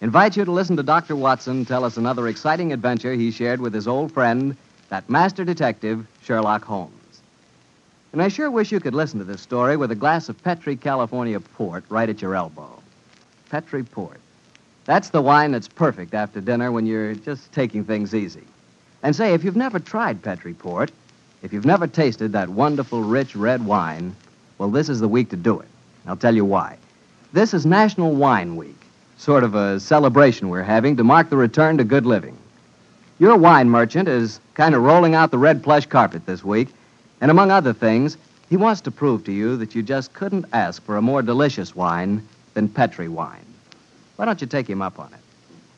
invites you to listen to Dr. Watson tell us another exciting adventure he shared with his old friend, that master detective, Sherlock Holmes. And I sure wish you could listen to this story with a glass of Petri California port right at your elbow. Petri port. That's the wine that's perfect after dinner when you're just taking things easy. And say, if you've never tried Petri port, if you've never tasted that wonderful, rich red wine, well, this is the week to do it. I'll tell you why. This is National Wine Week, sort of a celebration we're having to mark the return to good living. Your wine merchant is kind of rolling out the red plush carpet this week, and among other things, he wants to prove to you that you just couldn't ask for a more delicious wine than Petri wine. Why don't you take him up on it?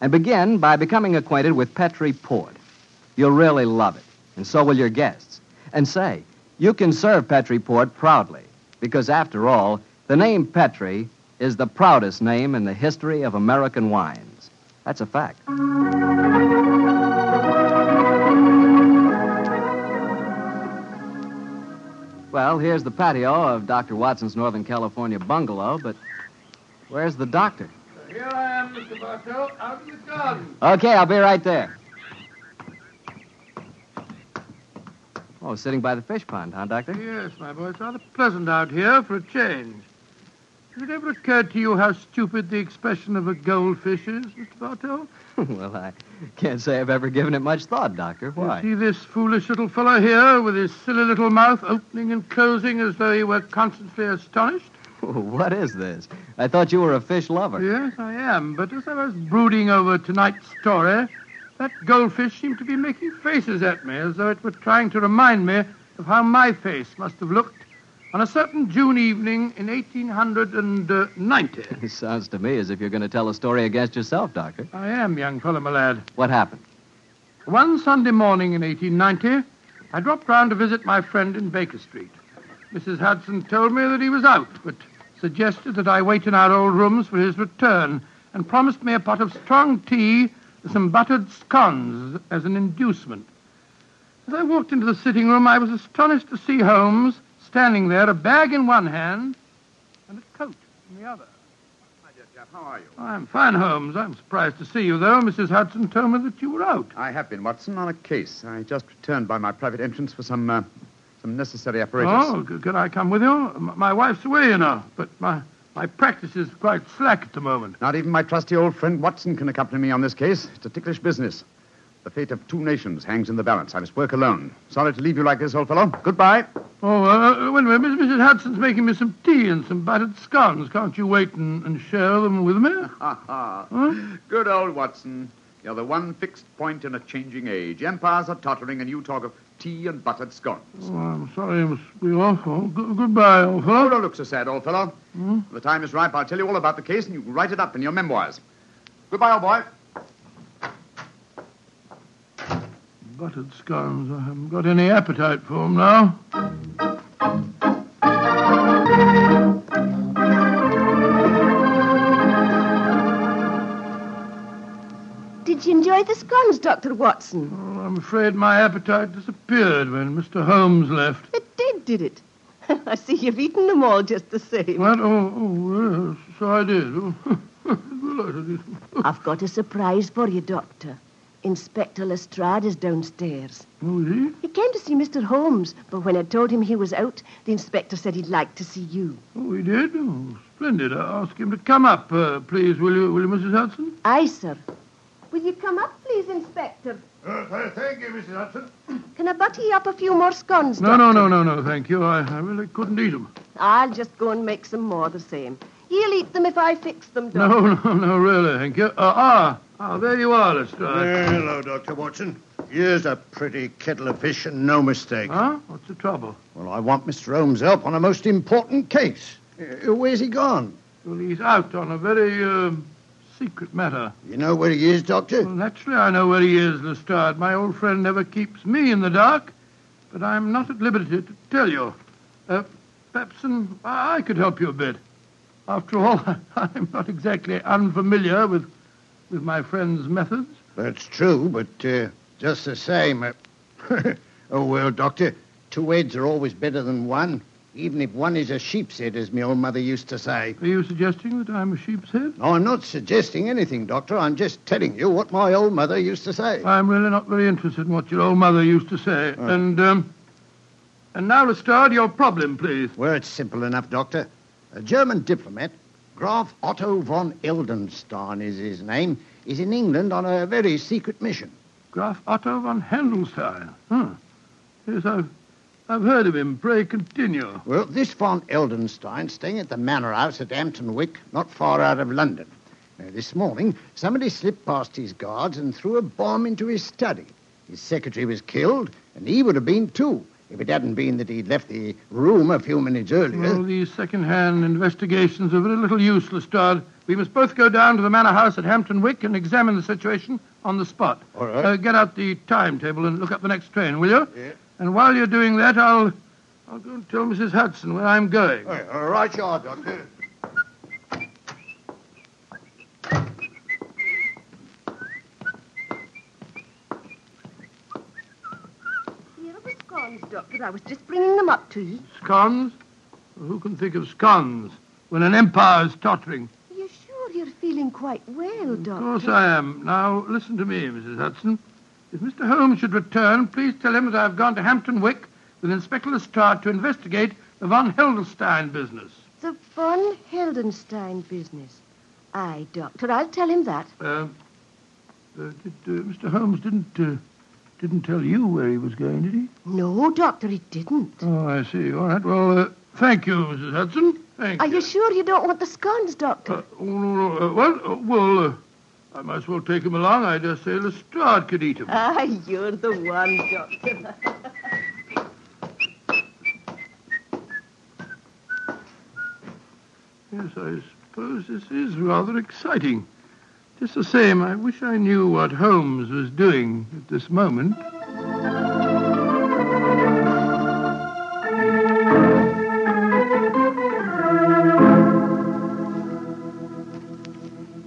And begin by becoming acquainted with Petri Port. You'll really love it, and so will your guests. And say, you can serve Petri Port proudly, because after all, the name Petri is the proudest name in the history of American wines. That's a fact. Well, here's the patio of Dr. Watson's Northern California bungalow, but where's the doctor? Here I am, Mr. Bartell, out in the garden. Okay, I'll be right there. Oh, sitting by the fish pond, huh, Doctor? Yes, my boy, it's rather pleasant out here for a change. Has it ever occurred to you how stupid the expression of a goldfish is, Mr. Bartell? well, I can't say I've ever given it much thought, Doctor. Why? You see this foolish little fellow here with his silly little mouth opening and closing as though he were constantly astonished? Oh, what is this? I thought you were a fish lover. Yes, I am. But as I was brooding over tonight's story, that goldfish seemed to be making faces at me as though it were trying to remind me of how my face must have looked on a certain June evening in 1890. It sounds to me as if you're going to tell a story against yourself, Doctor. I am, young fellow, my lad. What happened? One Sunday morning in 1890, I dropped round to visit my friend in Baker Street. Mrs. Hudson told me that he was out, but suggested that I wait in our old rooms for his return and promised me a pot of strong tea and some buttered scones as an inducement. As I walked into the sitting room, I was astonished to see Holmes standing there, a bag in one hand and a coat in the other. My dear chap, how are you? I'm fine, Holmes. I'm surprised to see you, though. Mrs. Hudson told me that you were out. I have been, Watson, on a case. I just returned by my private entrance for some, uh, some necessary apparatus. Oh, c- can I come with you? M- My wife's away, you know, but my, my practice is quite slack at the moment. Not even my trusty old friend Watson can accompany me on this case. It's a ticklish business. The fate of two nations hangs in the balance. I must work alone. Sorry to leave you like this, old fellow. Goodbye. Oh, uh, wait a minute. Mrs. Hudson's making me some tea and some buttered scones. Can't you wait and, and share them with me? Ha ha. Good old Watson. You're the one fixed point in a changing age. Empires are tottering, and you talk of tea and buttered scones. Oh, I'm sorry I must be off. Oh, g- goodbye, old Oh, fellow. don't look so sad, old fellow. Hmm? When the time is ripe, I'll tell you all about the case, and you can write it up in your memoirs. Goodbye, old boy. Buttered scones. I haven't got any appetite for them now. Did you enjoy the scones, Dr. Watson? Oh, I'm afraid my appetite disappeared when Mr. Holmes left. It did, did it? I see you've eaten them all just the same. What? Oh, oh yes, so I did. I've got a surprise for you, Doctor. Inspector Lestrade is downstairs. Oh, is he? He came to see Mr. Holmes, but when I told him he was out, the inspector said he'd like to see you. Oh, he did? Oh, splendid. I'll ask him to come up, uh, please, will you, will you, Mrs. Hudson? Aye, sir. Will you come up, please, Inspector? Uh, thank you, Mrs. Hudson. Can I butter you up a few more scones, No, no, Doctor? no, no, no, thank you. I, I really couldn't eat them. I'll just go and make some more the same. He'll eat them if I fix them, Doctor. No, no, no, really, thank you. Uh, ah, ah, there you are, Lestrade. Hello, Dr. Watson. Here's a pretty kettle of fish and no mistake. Huh? What's the trouble? Well, I want Mr. Holmes' help on a most important case. Uh, where's he gone? Well, he's out on a very, um, secret matter. You know where he is, Doctor? Well, naturally, I know where he is, Lestrade. My old friend never keeps me in the dark, but I'm not at liberty to tell you. Uh, Pepson, I could help you a bit. After all, I'm not exactly unfamiliar with, with my friend's methods. That's true, but uh, just the same. Uh, oh, well, Doctor, two heads are always better than one, even if one is a sheep's head, as my old mother used to say. Are you suggesting that I'm a sheep's head? No, I'm not suggesting anything, Doctor. I'm just telling you what my old mother used to say. I'm really not very interested in what your old mother used to say. And, um, and now, Lestrade, your problem, please. Well, it's simple enough, Doctor. A German diplomat, Graf Otto von Heldenstein is his name, is in England on a very secret mission. Graf Otto von Heldenstein. Huh. Hmm. Yes, I've, I've heard of him. Pray continue. Well, this von Heldenstein staying at the manor house at Hampton Wick, not far out of London. Now, this morning, somebody slipped past his guards and threw a bomb into his study. His secretary was killed, and he would have been too, if it hadn't been that he'd left the room a few minutes earlier. Well, these second-hand investigations are very little use, Lestrade. We must both go down to the manor house at Hampton Wick and examine the situation on the spot. All right. Uh, get out the timetable and look up the next train, will you? Yeah. And while you're doing that, I'll, I'll go and tell Mrs. Hudson where I'm going. All right, all right, you are, Doctor. Here are the scones, Doctor. I was just bringing them up to you. Scones? Who can think of scones when an empire is tottering? You're sure you're feeling quite well, Doctor? Of course I am. Now, listen to me, Mrs. Hudson. If Mr. Holmes should return, please tell him that I've gone to Hampton Wick with Inspector Lestrade to investigate the von Heldenstein business. The von Heldenstein business. Aye, Doctor. I'll tell him that. Uh, uh, did, uh, Mr. Holmes didn't uh, didn't tell you where he was going, did he? No, Doctor, he didn't. Oh, I see. All right. Well, uh, thank you, Mrs. Hudson. Thank you. Are you. you sure you don't want the scones, Doctor? Uh, oh, no, no. Uh, well, uh, well, uh, I might as well take him along. I dare say Lestrade could eat him. Ah, you're the one, Doctor. Yes, I suppose this is rather exciting. Just the same, I wish I knew what Holmes was doing at this moment.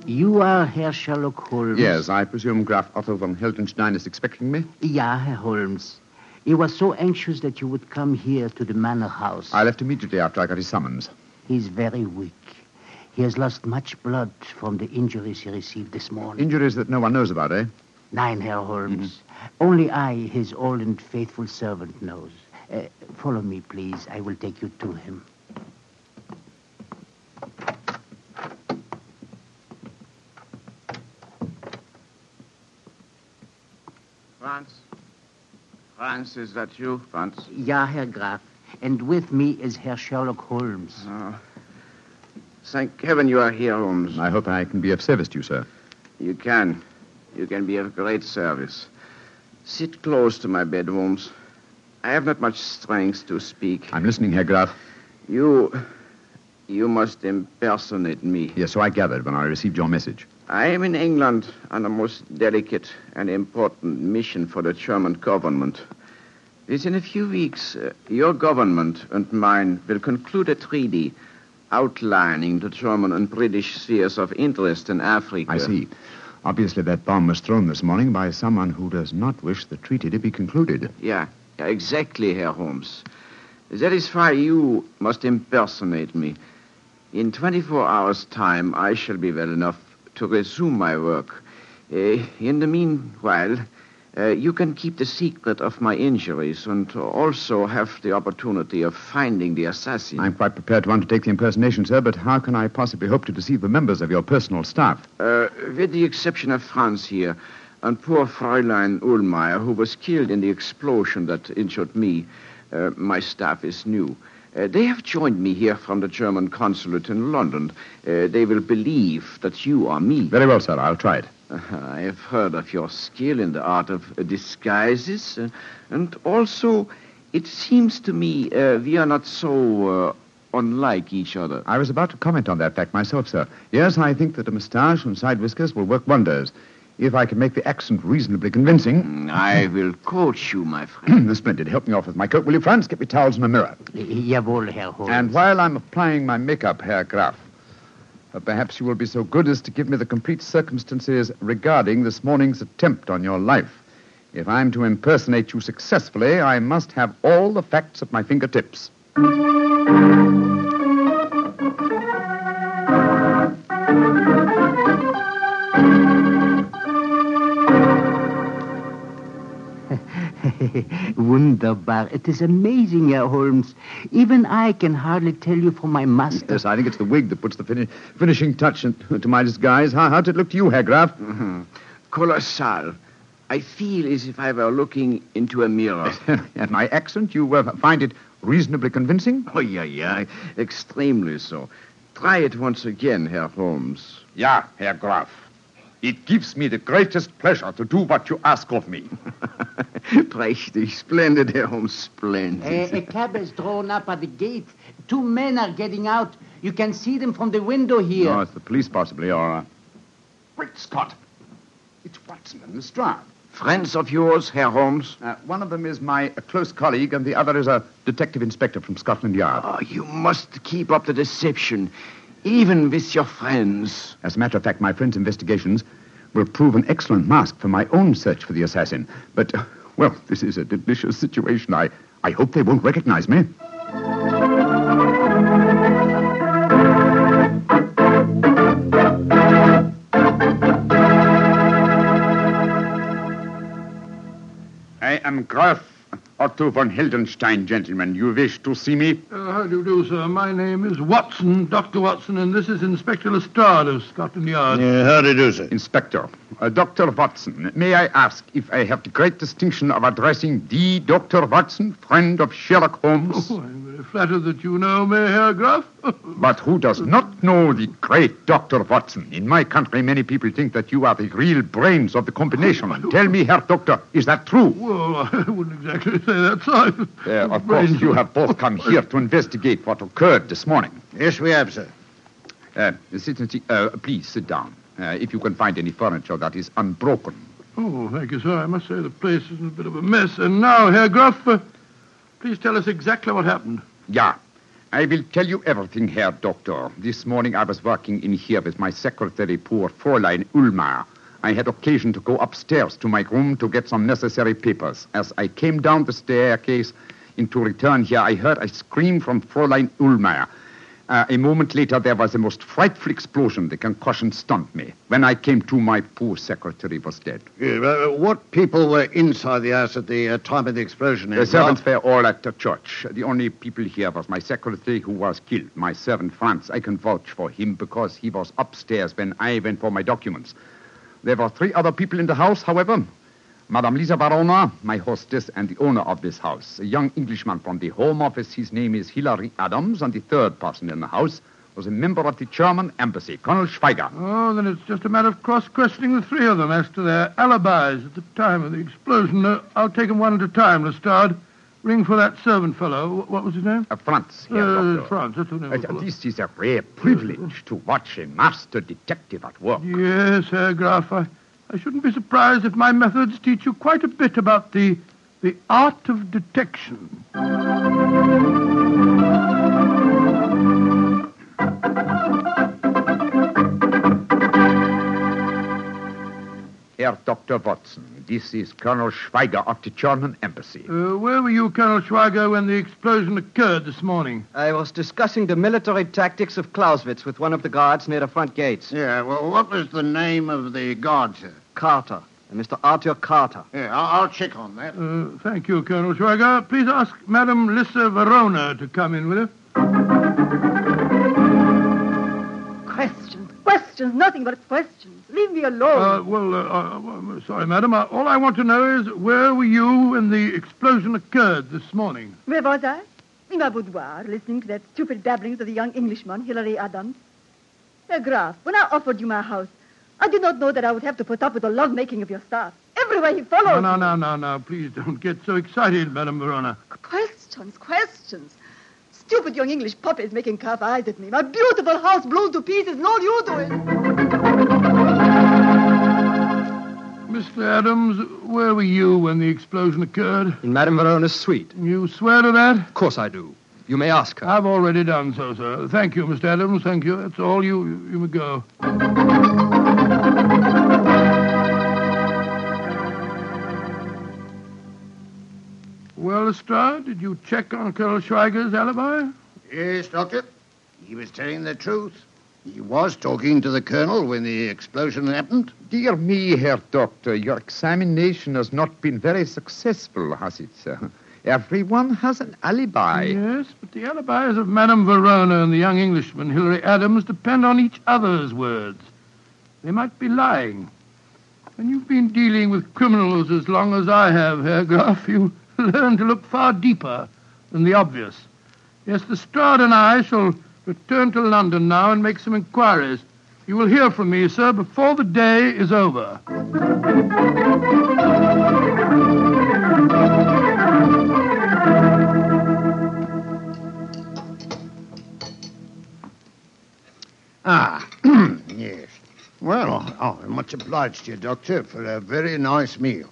You are Herr Sherlock Holmes? Yes, I presume Graf Otto von Heldenstein is expecting me. Ja, Herr Holmes. He was so anxious that you would come here to the manor house. I left immediately after I got his summons. He's very weak. He has lost much blood from the injuries he received this morning. Injuries that no one knows about, eh? Nein, Herr Holmes. Only I, his old and faithful servant, knows. Uh, follow me, please. I will take you to him. Franz? Franz, is that you, Franz? Ja, Herr Graf. And with me is Herr Sherlock Holmes. Oh. Thank heaven you are here, Holmes. I hope I can be of service to you, sir. You can. You can be of great service. Sit close to my bed, Holmes. I have not much strength to speak. I'm listening, Herr Graf. You. You must impersonate me. Yes, so I gathered when I received your message. I am in England on a most delicate and important mission for the German government. Within a few weeks, uh, your government and mine will conclude a treaty outlining the German and British spheres of interest in Africa. I see. Obviously, that bomb was thrown this morning by someone who does not wish the treaty to be concluded. Yeah, exactly, Herr Holmes. That is why you must impersonate me. In 24 hours' time, I shall be well enough to resume my work. Uh, in the meanwhile, uh, you can keep the secret of my injuries and also have the opportunity of finding the assassin. I'm quite prepared to undertake the impersonation, sir, but how can I possibly hope to deceive the members of your personal staff? Uh, with the exception of Franz here and poor Fräulein Ullmeyer, who was killed in the explosion that injured me, uh, my staff is new. Uh, they have joined me here from the German consulate in London. Uh, they will believe that you are me. Very well, sir. I'll try it. Uh, I have heard of your skill in the art of uh, disguises, uh, and also it seems to me uh, we are not so uh, unlike each other. I was about to comment on that fact myself, sir. Yes, I think that a moustache and side whiskers will work wonders. If I can make the accent reasonably convincing. I will coach you, my friend. Splendid. Help me off with my coat, will you, Franz? Get me towels and a mirror. Jawohl, Herr Holmes. And while I'm applying my makeup, Herr Graf, perhaps you will be so good as to give me the complete circumstances regarding this morning's attempt on your life. If I'm to impersonate you successfully, I must have all the facts at my fingertips. Wunderbar. It is amazing, Herr Holmes. Even I can hardly tell you from my master. Yes, I think it's the wig that puts the fini- finishing touch in- to my disguise. How, how'd it look to you, Herr Graf? Colossal. I feel as if I were looking into a mirror. and my accent, you uh, find it reasonably convincing? Oh, yeah, yeah. Extremely so. Try it once again, Herr Holmes. Ja, Herr Graf. It gives me the greatest pleasure to do what you ask of me. Prächtig, splendid, Herr Holmes, splendid. A, a cab is drawn up at the gate. Two men are getting out. You can see them from the window here. Oh, it's the police, possibly, or. Uh... Great Scott! It's Watson and Lestrade. Friends of yours, Herr Holmes? Uh, one of them is my uh, close colleague, and the other is a detective inspector from Scotland Yard. Oh, you must keep up the deception, even with your friends. As a matter of fact, my friend's investigations will prove an excellent mask for my own search for the assassin. But, uh, well, this is a delicious situation. I, I hope they won't recognize me. I am Graf Otto von Heldenstein, gentlemen. You wish to see me? Uh, how do you do, sir? My name is Watson, Dr. Watson, and this is Inspector Lestrade of Scotland Yard. how do you do, sir? Inspector, uh, Dr. Watson, may I ask if I have the great distinction of addressing the Dr. Watson, friend of Sherlock Holmes? Oh, I'm very flattered that you know me, Herr Graf. But who does not know the great Dr. Watson? In my country, many people think that you are the real brains of the combination. Tell me, Herr Doctor, is that true? well, I wouldn't exactly say that, sir. Uh, of course, you have both come here to investigate what occurred this morning. Yes, we have, sir. Uh, sit and uh, please sit down. Uh, if you can find any furniture that is unbroken. Oh, thank you, sir. I must say the place is in a bit of a mess. And now, Herr Graf, uh, please tell us exactly what happened. Yeah. I will tell you everything, Herr Doctor. This morning I was working in here with my secretary, poor Fräulein Ulmer. I had occasion to go upstairs to my room to get some necessary papers. As I came down the staircase in to return here, I heard a scream from Fräulein Ulmer. Uh, a moment later, there was a most frightful explosion. The concussion stunned me. When I came to, my poor secretary was dead. Yeah, uh, what people were inside the house at the uh, time of the explosion? The servants were all at the church. The only people here was my secretary who was killed. My servant Franz. I can vouch for him because he was upstairs when I went for my documents. There were three other people in the house, however. Madame Lisa Verona, my hostess, and the owner of this house. A young Englishman from the Home Office. His name is Hilary Adams, and the third person in the house was a member of the German embassy, Colonel Schweiger. Oh, then it's just a matter of cross-questioning the three of them as to their alibis at the time of the explosion. Uh, I'll take them one at a time, Lestrade. Ring for that servant fellow. What was his name? Uh, Franz, Herr Uh, Doctor. Franz, that's the name. Uh, this is a rare privilege to watch a master detective at work. Yes, Herr Graf. I, I shouldn't be surprised if my methods teach you quite a bit about the the art of detection. Herr Dr. Watson, this is Colonel Schweiger of the German embassy. Uh, where were you, Colonel Schweiger, when the explosion occurred this morning? I was discussing the military tactics of Clausewitz with one of the guards near the front gates. Yeah, well, what was the name of the guard, sir? Carter. Mr. Arthur Carter. Yeah, I'll, I'll check on that. Uh, thank you, Colonel Schweiger. Please ask Madame Lissa Verona to come in with you. Questions, questions, nothing but questions. Leave me Uh, alone. well, uh, uh, sorry, madam. Uh, all I want to know is where were you when the explosion occurred this morning? Where was I? In my boudoir, listening to that stupid babblings of the young Englishman, Hilary Adams. Herr Graf, when I offered you my house, I did not know that I would have to put up with the love-making of your staff. Everywhere he followed. No, no, no, no, no. Please don't get so excited, Madame Verona. Questions, questions. stupid young English puppy is making calf eyes at me. My beautiful house blown to pieces, and all you do is... Mr. Adams, where were you when the explosion occurred? In Madame Verona's suite. You swear to that? Of course I do. You may ask her. I've already done so, sir. Thank you, Mr. Adams. Thank you. That's all. You, you, you may go. Well, Lestrade, did you check on Colonel Schweiger's alibi? Yes, Doctor. He was telling the truth. He was talking to the colonel when the explosion happened. Dear me, Herr Doctor, your examination has not been very successful, has it, sir? Everyone has an alibi. Yes, but the alibis of Madame Verona and the young Englishman, Hilary Adams, depend on each other's words. They might be lying. When you've been dealing with criminals as long as I have, Herr Graf, you learn to look far deeper than the obvious. Yes, Lestrade and I shall return to London now and make some inquiries. You will hear from me, sir, before the day is over. Ah, yes. Well, oh, I'm much obliged to you, Doctor, for a very nice meal.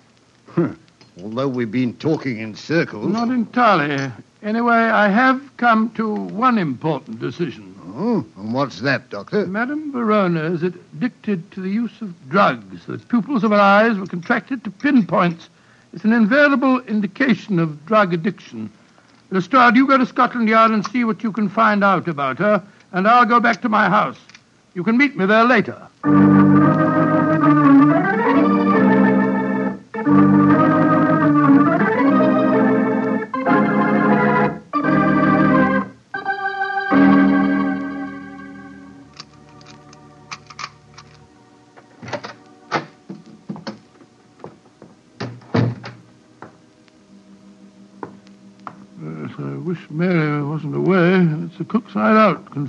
Although we've been talking in circles. Not entirely. Anyway, I have come to one important decision. Oh, and what's that, Doctor? Madame Verona is addicted to the use of drugs. The pupils of her eyes were contracted to pinpoints. It's an invariable indication of drug addiction. Lestrade, you go to Scotland Yard and see what you can find out about her, and I'll go back to my house. You can meet me there later.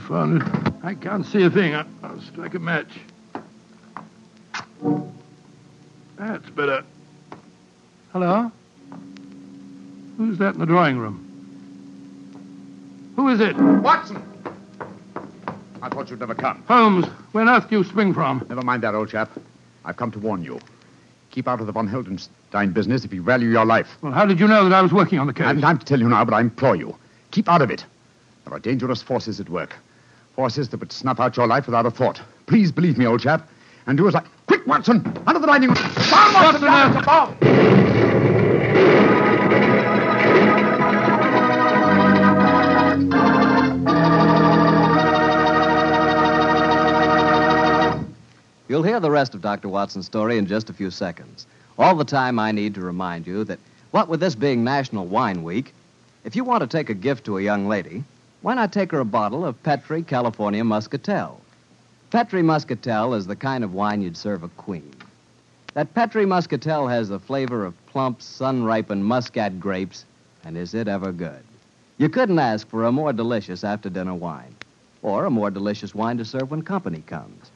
Confound it. I can't see a thing. I- I'll strike a match. That's better. Hello? Who's that in the drawing room? Who is it? Watson! I thought you'd never come. Holmes, where on earth do you spring from? Never mind that, old chap. I've come to warn you. Keep out of the von Heldenstein business if you value your life. Well, how did you know that I was working on the case? I haven't time to tell you now, but I implore you. Keep out of it. There are dangerous forces at work. Forces that would snuff out your life without a thought. Please believe me, old chap. And do as I. Quick, Watson! Under the dining room! Down, Watson! Down! Uh, down! You'll hear the rest of Dr. Watson's story in just a few seconds. All the time, I need to remind you that, what with this being National Wine Week, if you want to take a gift to a young lady, why not take her a bottle of Petri California Muscatel? Petri Muscatel is the kind of wine you'd serve a queen. That Petri Muscatel has the flavor of plump, sun ripened muscat grapes, and is it ever good? You couldn't ask for a more delicious after dinner wine, or a more delicious wine to serve when company comes.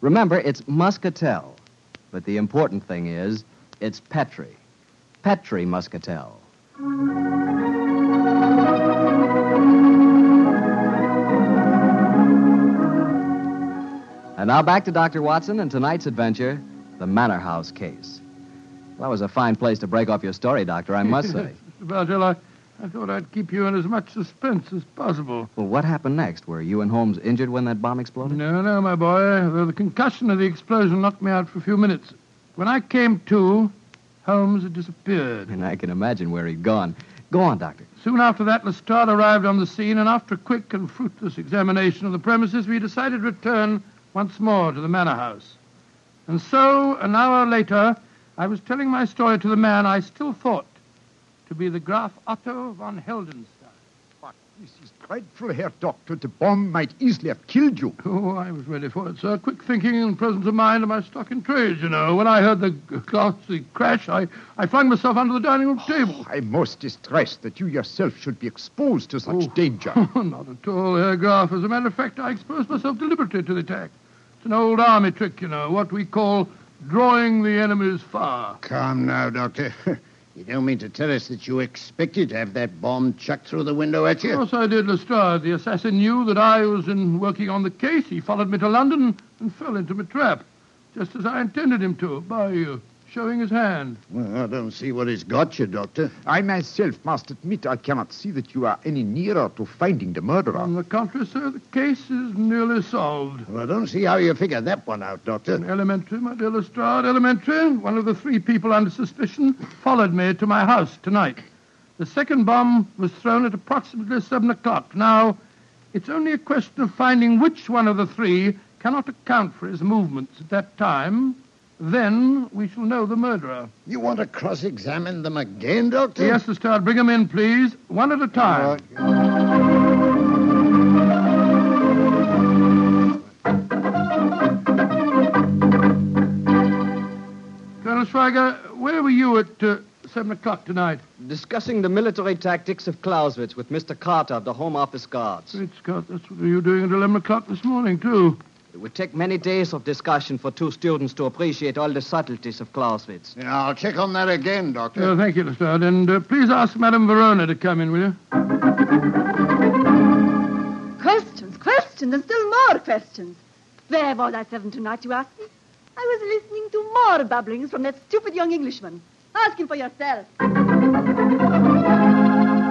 Remember, it's Muscatel. But the important thing is, it's Petri. Petri Muscatel. And now back to Dr. Watson and tonight's adventure, the Manor House case. Well, that was a fine place to break off your story, Doctor, I must say. Mr. Bartell, I, I thought I'd keep you in as much suspense as possible. Well, what happened next? Were you and Holmes injured when that bomb exploded? No, no, my boy. Though the concussion of the explosion knocked me out for a few minutes. When I came to, Holmes had disappeared. And I can imagine where he'd gone. Go on, Doctor. Soon after that, Lestrade arrived on the scene, and after a quick and fruitless examination of the premises, we decided to return once more to the manor house. And so, an hour later, I was telling my story to the man I still thought to be the Graf Otto von Heldenstein. But this is dreadful, Herr Doctor. The bomb might easily have killed you. Oh, I was ready for it, sir. Quick thinking and presence of mind are my stock in trade, you know. When I heard the g- ghastly crash, I, I flung myself under the dining room oh, table. I'm most distressed that you yourself should be exposed to such Oh. danger. Not at all, Herr Graf. As a matter of fact, I exposed myself deliberately to the attack. It's an old army trick, you know, what we call drawing the enemy's fire. Calm now, Doctor. You don't mean to tell us that you expected to have that bomb chucked through the window at you? Of course I did, Lestrade. The assassin knew that I was in working on the case. He followed me to London and fell into my trap, just as I intended him to, by uh, showing his hand. Well, I don't see what he's got you, Doctor. I myself must admit I cannot see that you are any nearer to finding the murderer. On the contrary, sir, the case is nearly solved. Well, I don't see how you figure that one out, Doctor. Elementary, my dear Lestrade, elementary. One of the three people under suspicion followed me to my house tonight. The second bomb was thrown at approximately seven o'clock. Now, it's only a question of finding which one of the three cannot account for his movements at that time. Then we shall know the murderer. You want to cross-examine them again, Doctor? Yes, Lestrade, them in, please, one at a time. Colonel Schweiger, where were you at uh, seven o'clock tonight? Discussing the military tactics of Clausewitz with Mr. Carter of the Home Office Guards. Great Scott, that's what you were doing at 11 o'clock this morning, too. It would take many days of discussion for two students to appreciate all the subtleties of Clausewitz. Yeah, I'll check on that again, Doctor. Uh, thank you, Lestrade. And uh, please ask Madame Verona to come in, will you? Questions, questions, and still more questions. Where was I seven tonight, you ask me? I was listening to more babblings from that stupid young Englishman. Ask him for yourself.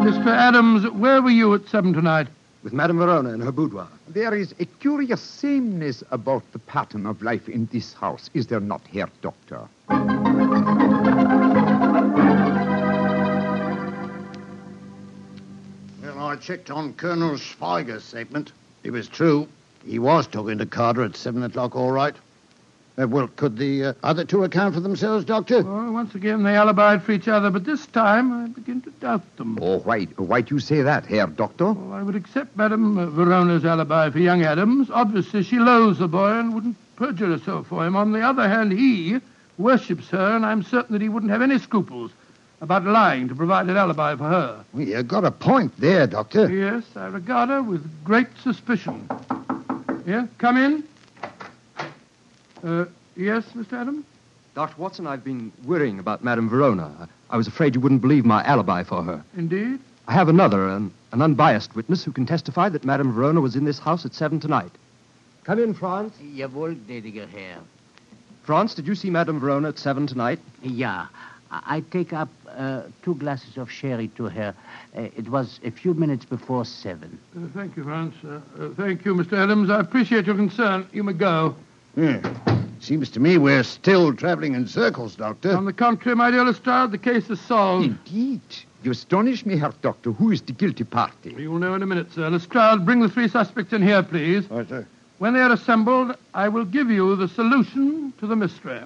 Mr. Adams, where were you at seven tonight? With Madame Verona in her boudoir. There is a curious sameness about the pattern of life in this house, is there not, Herr Doctor? Well, I checked on Colonel Schweiger's statement. It was true. He was talking to Carter at seven o'clock, all right. Uh, well, could the uh, other two account for themselves, Doctor? Well, once again, they alibied for each other, but this time I begin to doubt them. Oh, why, why do you say that, Herr Doctor? Well, I would accept Madame uh, Verona's alibi for young Adams. Obviously, she loathes the boy and wouldn't perjure herself for him. On the other hand, he worships her, and I'm certain that he wouldn't have any scruples about lying to provide an alibi for her. Well, you got a point there, Doctor. Yes, I regard her with great suspicion. Yeah, come in. Uh, yes, Mr. Adams? Dr. Watson, I've been worrying about Madame Verona. I was afraid you wouldn't believe my alibi for her. Indeed. I have another, an, an unbiased witness who can testify that Madame Verona was in this house at seven tonight. Come in, Franz. Jawohl, gnädiger Herr. Franz, did you see Madame Verona at seven tonight? Ja, I I take up uh, two glasses of sherry to her. Uh, it was a few minutes before seven. Uh, thank you, Franz. Uh, uh, thank you, Mr. Adams. I appreciate your concern. You may go. Yeah. Seems to me we're still traveling in circles, Doctor. On the contrary, my dear Lestrade, the case is solved. Indeed. You astonish me, Herr Doctor. Who is the guilty party? You will know in a minute, sir. Lestrade, bring the three suspects in here, please. Right, sir. When they are assembled, I will give you the solution to the mystery.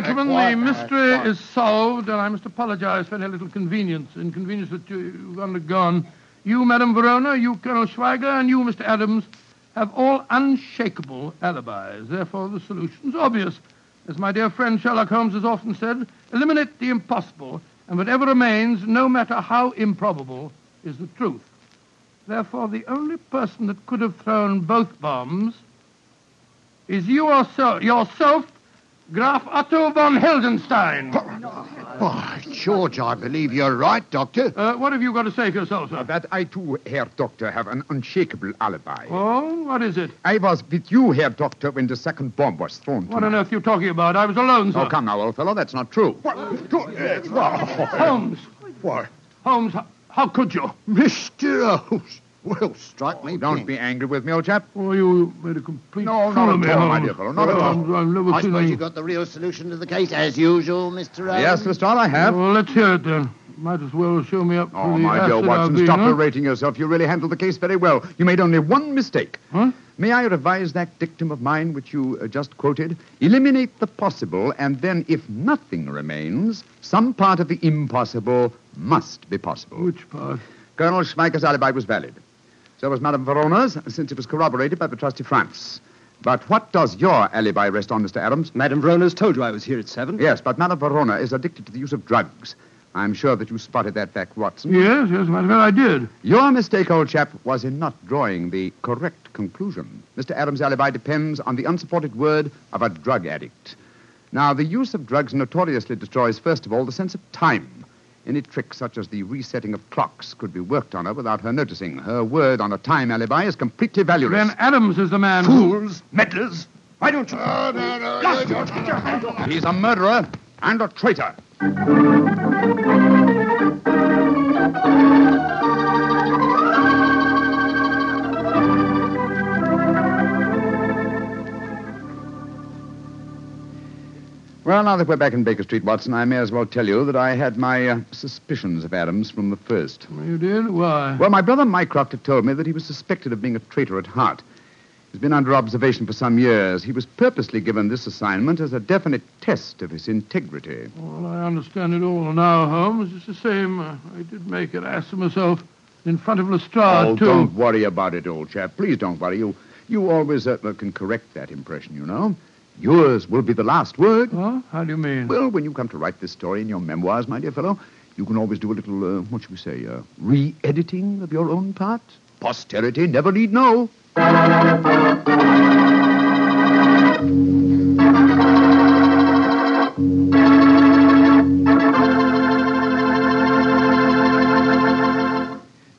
Gentlemen, the mystery is solved, and I must apologize for any little convenience, inconvenience that you- you've undergone. You, Madame Verona, you, Colonel Schweiger, and you, Mr. Adams, have all unshakable alibis. Therefore, the solution's obvious. As my dear friend Sherlock Holmes has often said, eliminate the impossible, and whatever remains, no matter how improbable, is the truth. Therefore, the only person that could have thrown both bombs is you yourself, yourself Graf Otto von Heldenstein. Why, George, I believe you're right, Doctor. Uh, what have you got to say for yourself, sir? That I too, Herr Doctor, have an unshakable alibi. Oh, what is it? I was with you, Herr Doctor, when the second bomb was thrown. What on earth are you talking about? I was alone, sir. Oh, come now, old fellow, that's not true. What? Holmes. What? Holmes, how, how could you? Mr. Holmes. Well, strike me. Don't pink. be angry with me, old chap. Oh, you made a complete No, fool not at all, my dear fellow, not at all. I've never I seen suppose any- you got the real solution to the case, as usual, Mr. Adams. Yes, Lestrade, I have. Well, let's hear it then. Might as well show me up Oh, for the my dear acid I've Watson, been, stop huh? berating yourself. You really handled the case very well. You made only one mistake. Huh? May I revise that dictum of mine which you uh, just quoted? Eliminate the possible, and then, if nothing remains, some part of the impossible must be possible. Which part? Colonel Schweiger's alibi was valid. So was Madame Verona's, since it was corroborated by the trusty Franz. But what does your alibi rest on, Mr. Adams? Madame Verona's told you I was here at seven. Yes, but Madame Verona is addicted to the use of drugs. I'm sure that you spotted that fact, Watson. Yes, yes, matter of I did. Your mistake, old chap, was in not drawing the correct conclusion. Mr. Adams' alibi depends on the unsupported word of a drug addict. Now, the use of drugs notoriously destroys, first of all, the sense of time. Any trick such as the resetting of clocks could be worked on her without her noticing. Her word on a time alibi is completely valueless. Then Adams is the man. Fools, meddlers. Why don't you... No, no, no. He's a murderer and a traitor. Well, now that we're back in Baker Street, Watson, I may as well tell you that I had my uh, suspicions of Adams from the first. You did? Why? Well, my brother Mycroft had told me that he was suspected of being a traitor at heart. He's been under observation for some years. He was purposely given this assignment as a definite test of his integrity. Well, I understand it all now, Holmes. It's the same. Uh, I did make an ass of myself in front of Lestrade, too. oh, too. don't worry about it, old chap. Please don't worry. You, you always uh, can correct that impression, you know. Yours will be the last word. Huh? How do you mean? Well, when you come to write this story in your memoirs, my dear fellow, you can always do a little, uh, what should we say, uh, re-editing of your own part. Posterity never need know.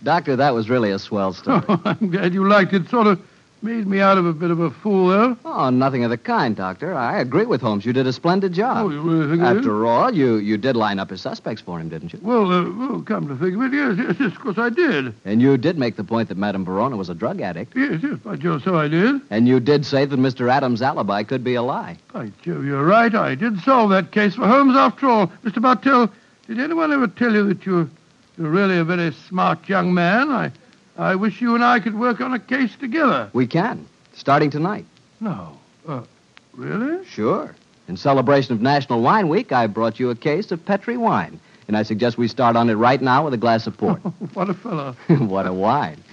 Doctor, that was really a swell story. Oh, I'm glad you liked it. Sort of made me out of a bit of a fool, though. oh, nothing of the kind, Doctor. I agree with Holmes. You did a splendid job. Oh, you really think I did? After all, you, you did line up his suspects for him, didn't you? Well, uh, well, come to think of it, yes, yes, yes, of course I did. And you did make the point that Madame Verona was a drug addict. Yes, yes, by Jove, so I did. And you did say that Mr. Adams' alibi could be a lie. By Jove, you're right. I did solve that case for Holmes after all. Mr. Bartell, did anyone ever tell you that you're, you're really a very smart young man? I, I wish you and I could work on a case together. We can, starting tonight. No. Uh, really? Sure. In celebration of National Wine Week, I brought you a case of Petri wine. And I suggest we start on it right now with a glass of port. what a fellow. what a wine.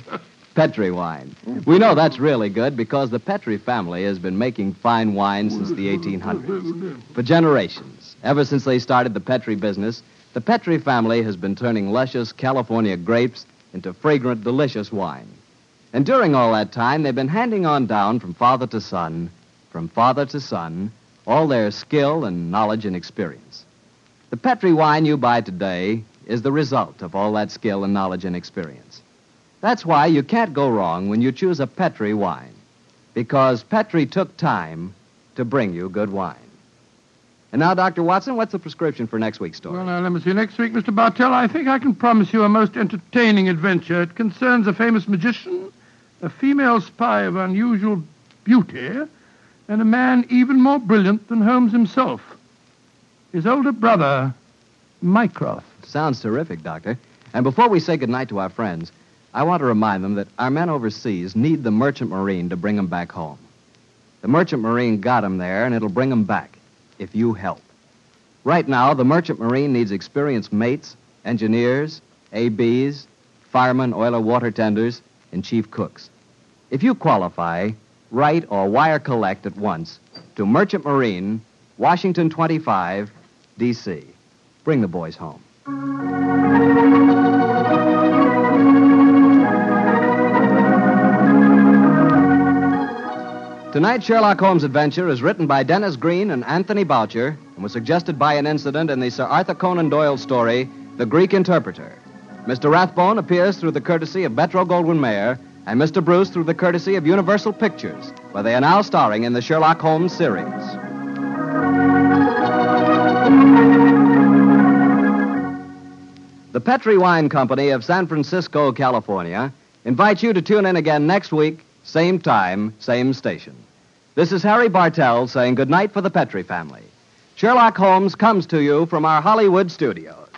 Petri wine. We know that's really good because the Petri family has been making fine wine since the 1800s. For generations, ever since they started the Petri business, the Petri family has been turning luscious California grapes into fragrant, delicious wine. And during all that time, they've been handing on down from father to son, from father to son, all their skill and knowledge and experience. The Petri wine you buy today is the result of all that skill and knowledge and experience. That's why you can't go wrong when you choose a Petri wine, because Petri took time to bring you good wine. And now, Dr. Watson, what's the prescription for next week's story? Well, now, let me see. Next week, Mr. Bartell, I think I can promise you a most entertaining adventure. It concerns a famous magician, a female spy of unusual beauty, and a man even more brilliant than Holmes himself. His older brother, Mycroft. Sounds terrific, Doctor. And before we say goodnight to our friends, I want to remind them that our men overseas need the Merchant Marine to bring them back home. The Merchant Marine got them there, and it'll bring them back if you help. Right now, the Merchant Marine needs experienced mates, engineers, ABs, firemen, oiler water tenders, and chief cooks. If you qualify, write or wire collect at once to Merchant Marine, Washington 25, D.C. Bring the boys home. Tonight's Sherlock Holmes adventure is written by Dennis Green and Anthony Boucher and was suggested by an incident in the Sir Arthur Conan Doyle story, The Greek Interpreter. Mr. Rathbone appears through the courtesy of Metro Goldwyn Mayer and Mr. Bruce through the courtesy of Universal Pictures, where they are now starring in the Sherlock Holmes series. The Petri Wine Company of San Francisco, California, invites you to tune in again next week, same time, same station. This is Harry Bartell saying goodnight for the Petri family. Sherlock Holmes comes to you from our Hollywood studios.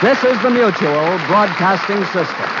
This is the Mutual Broadcasting System.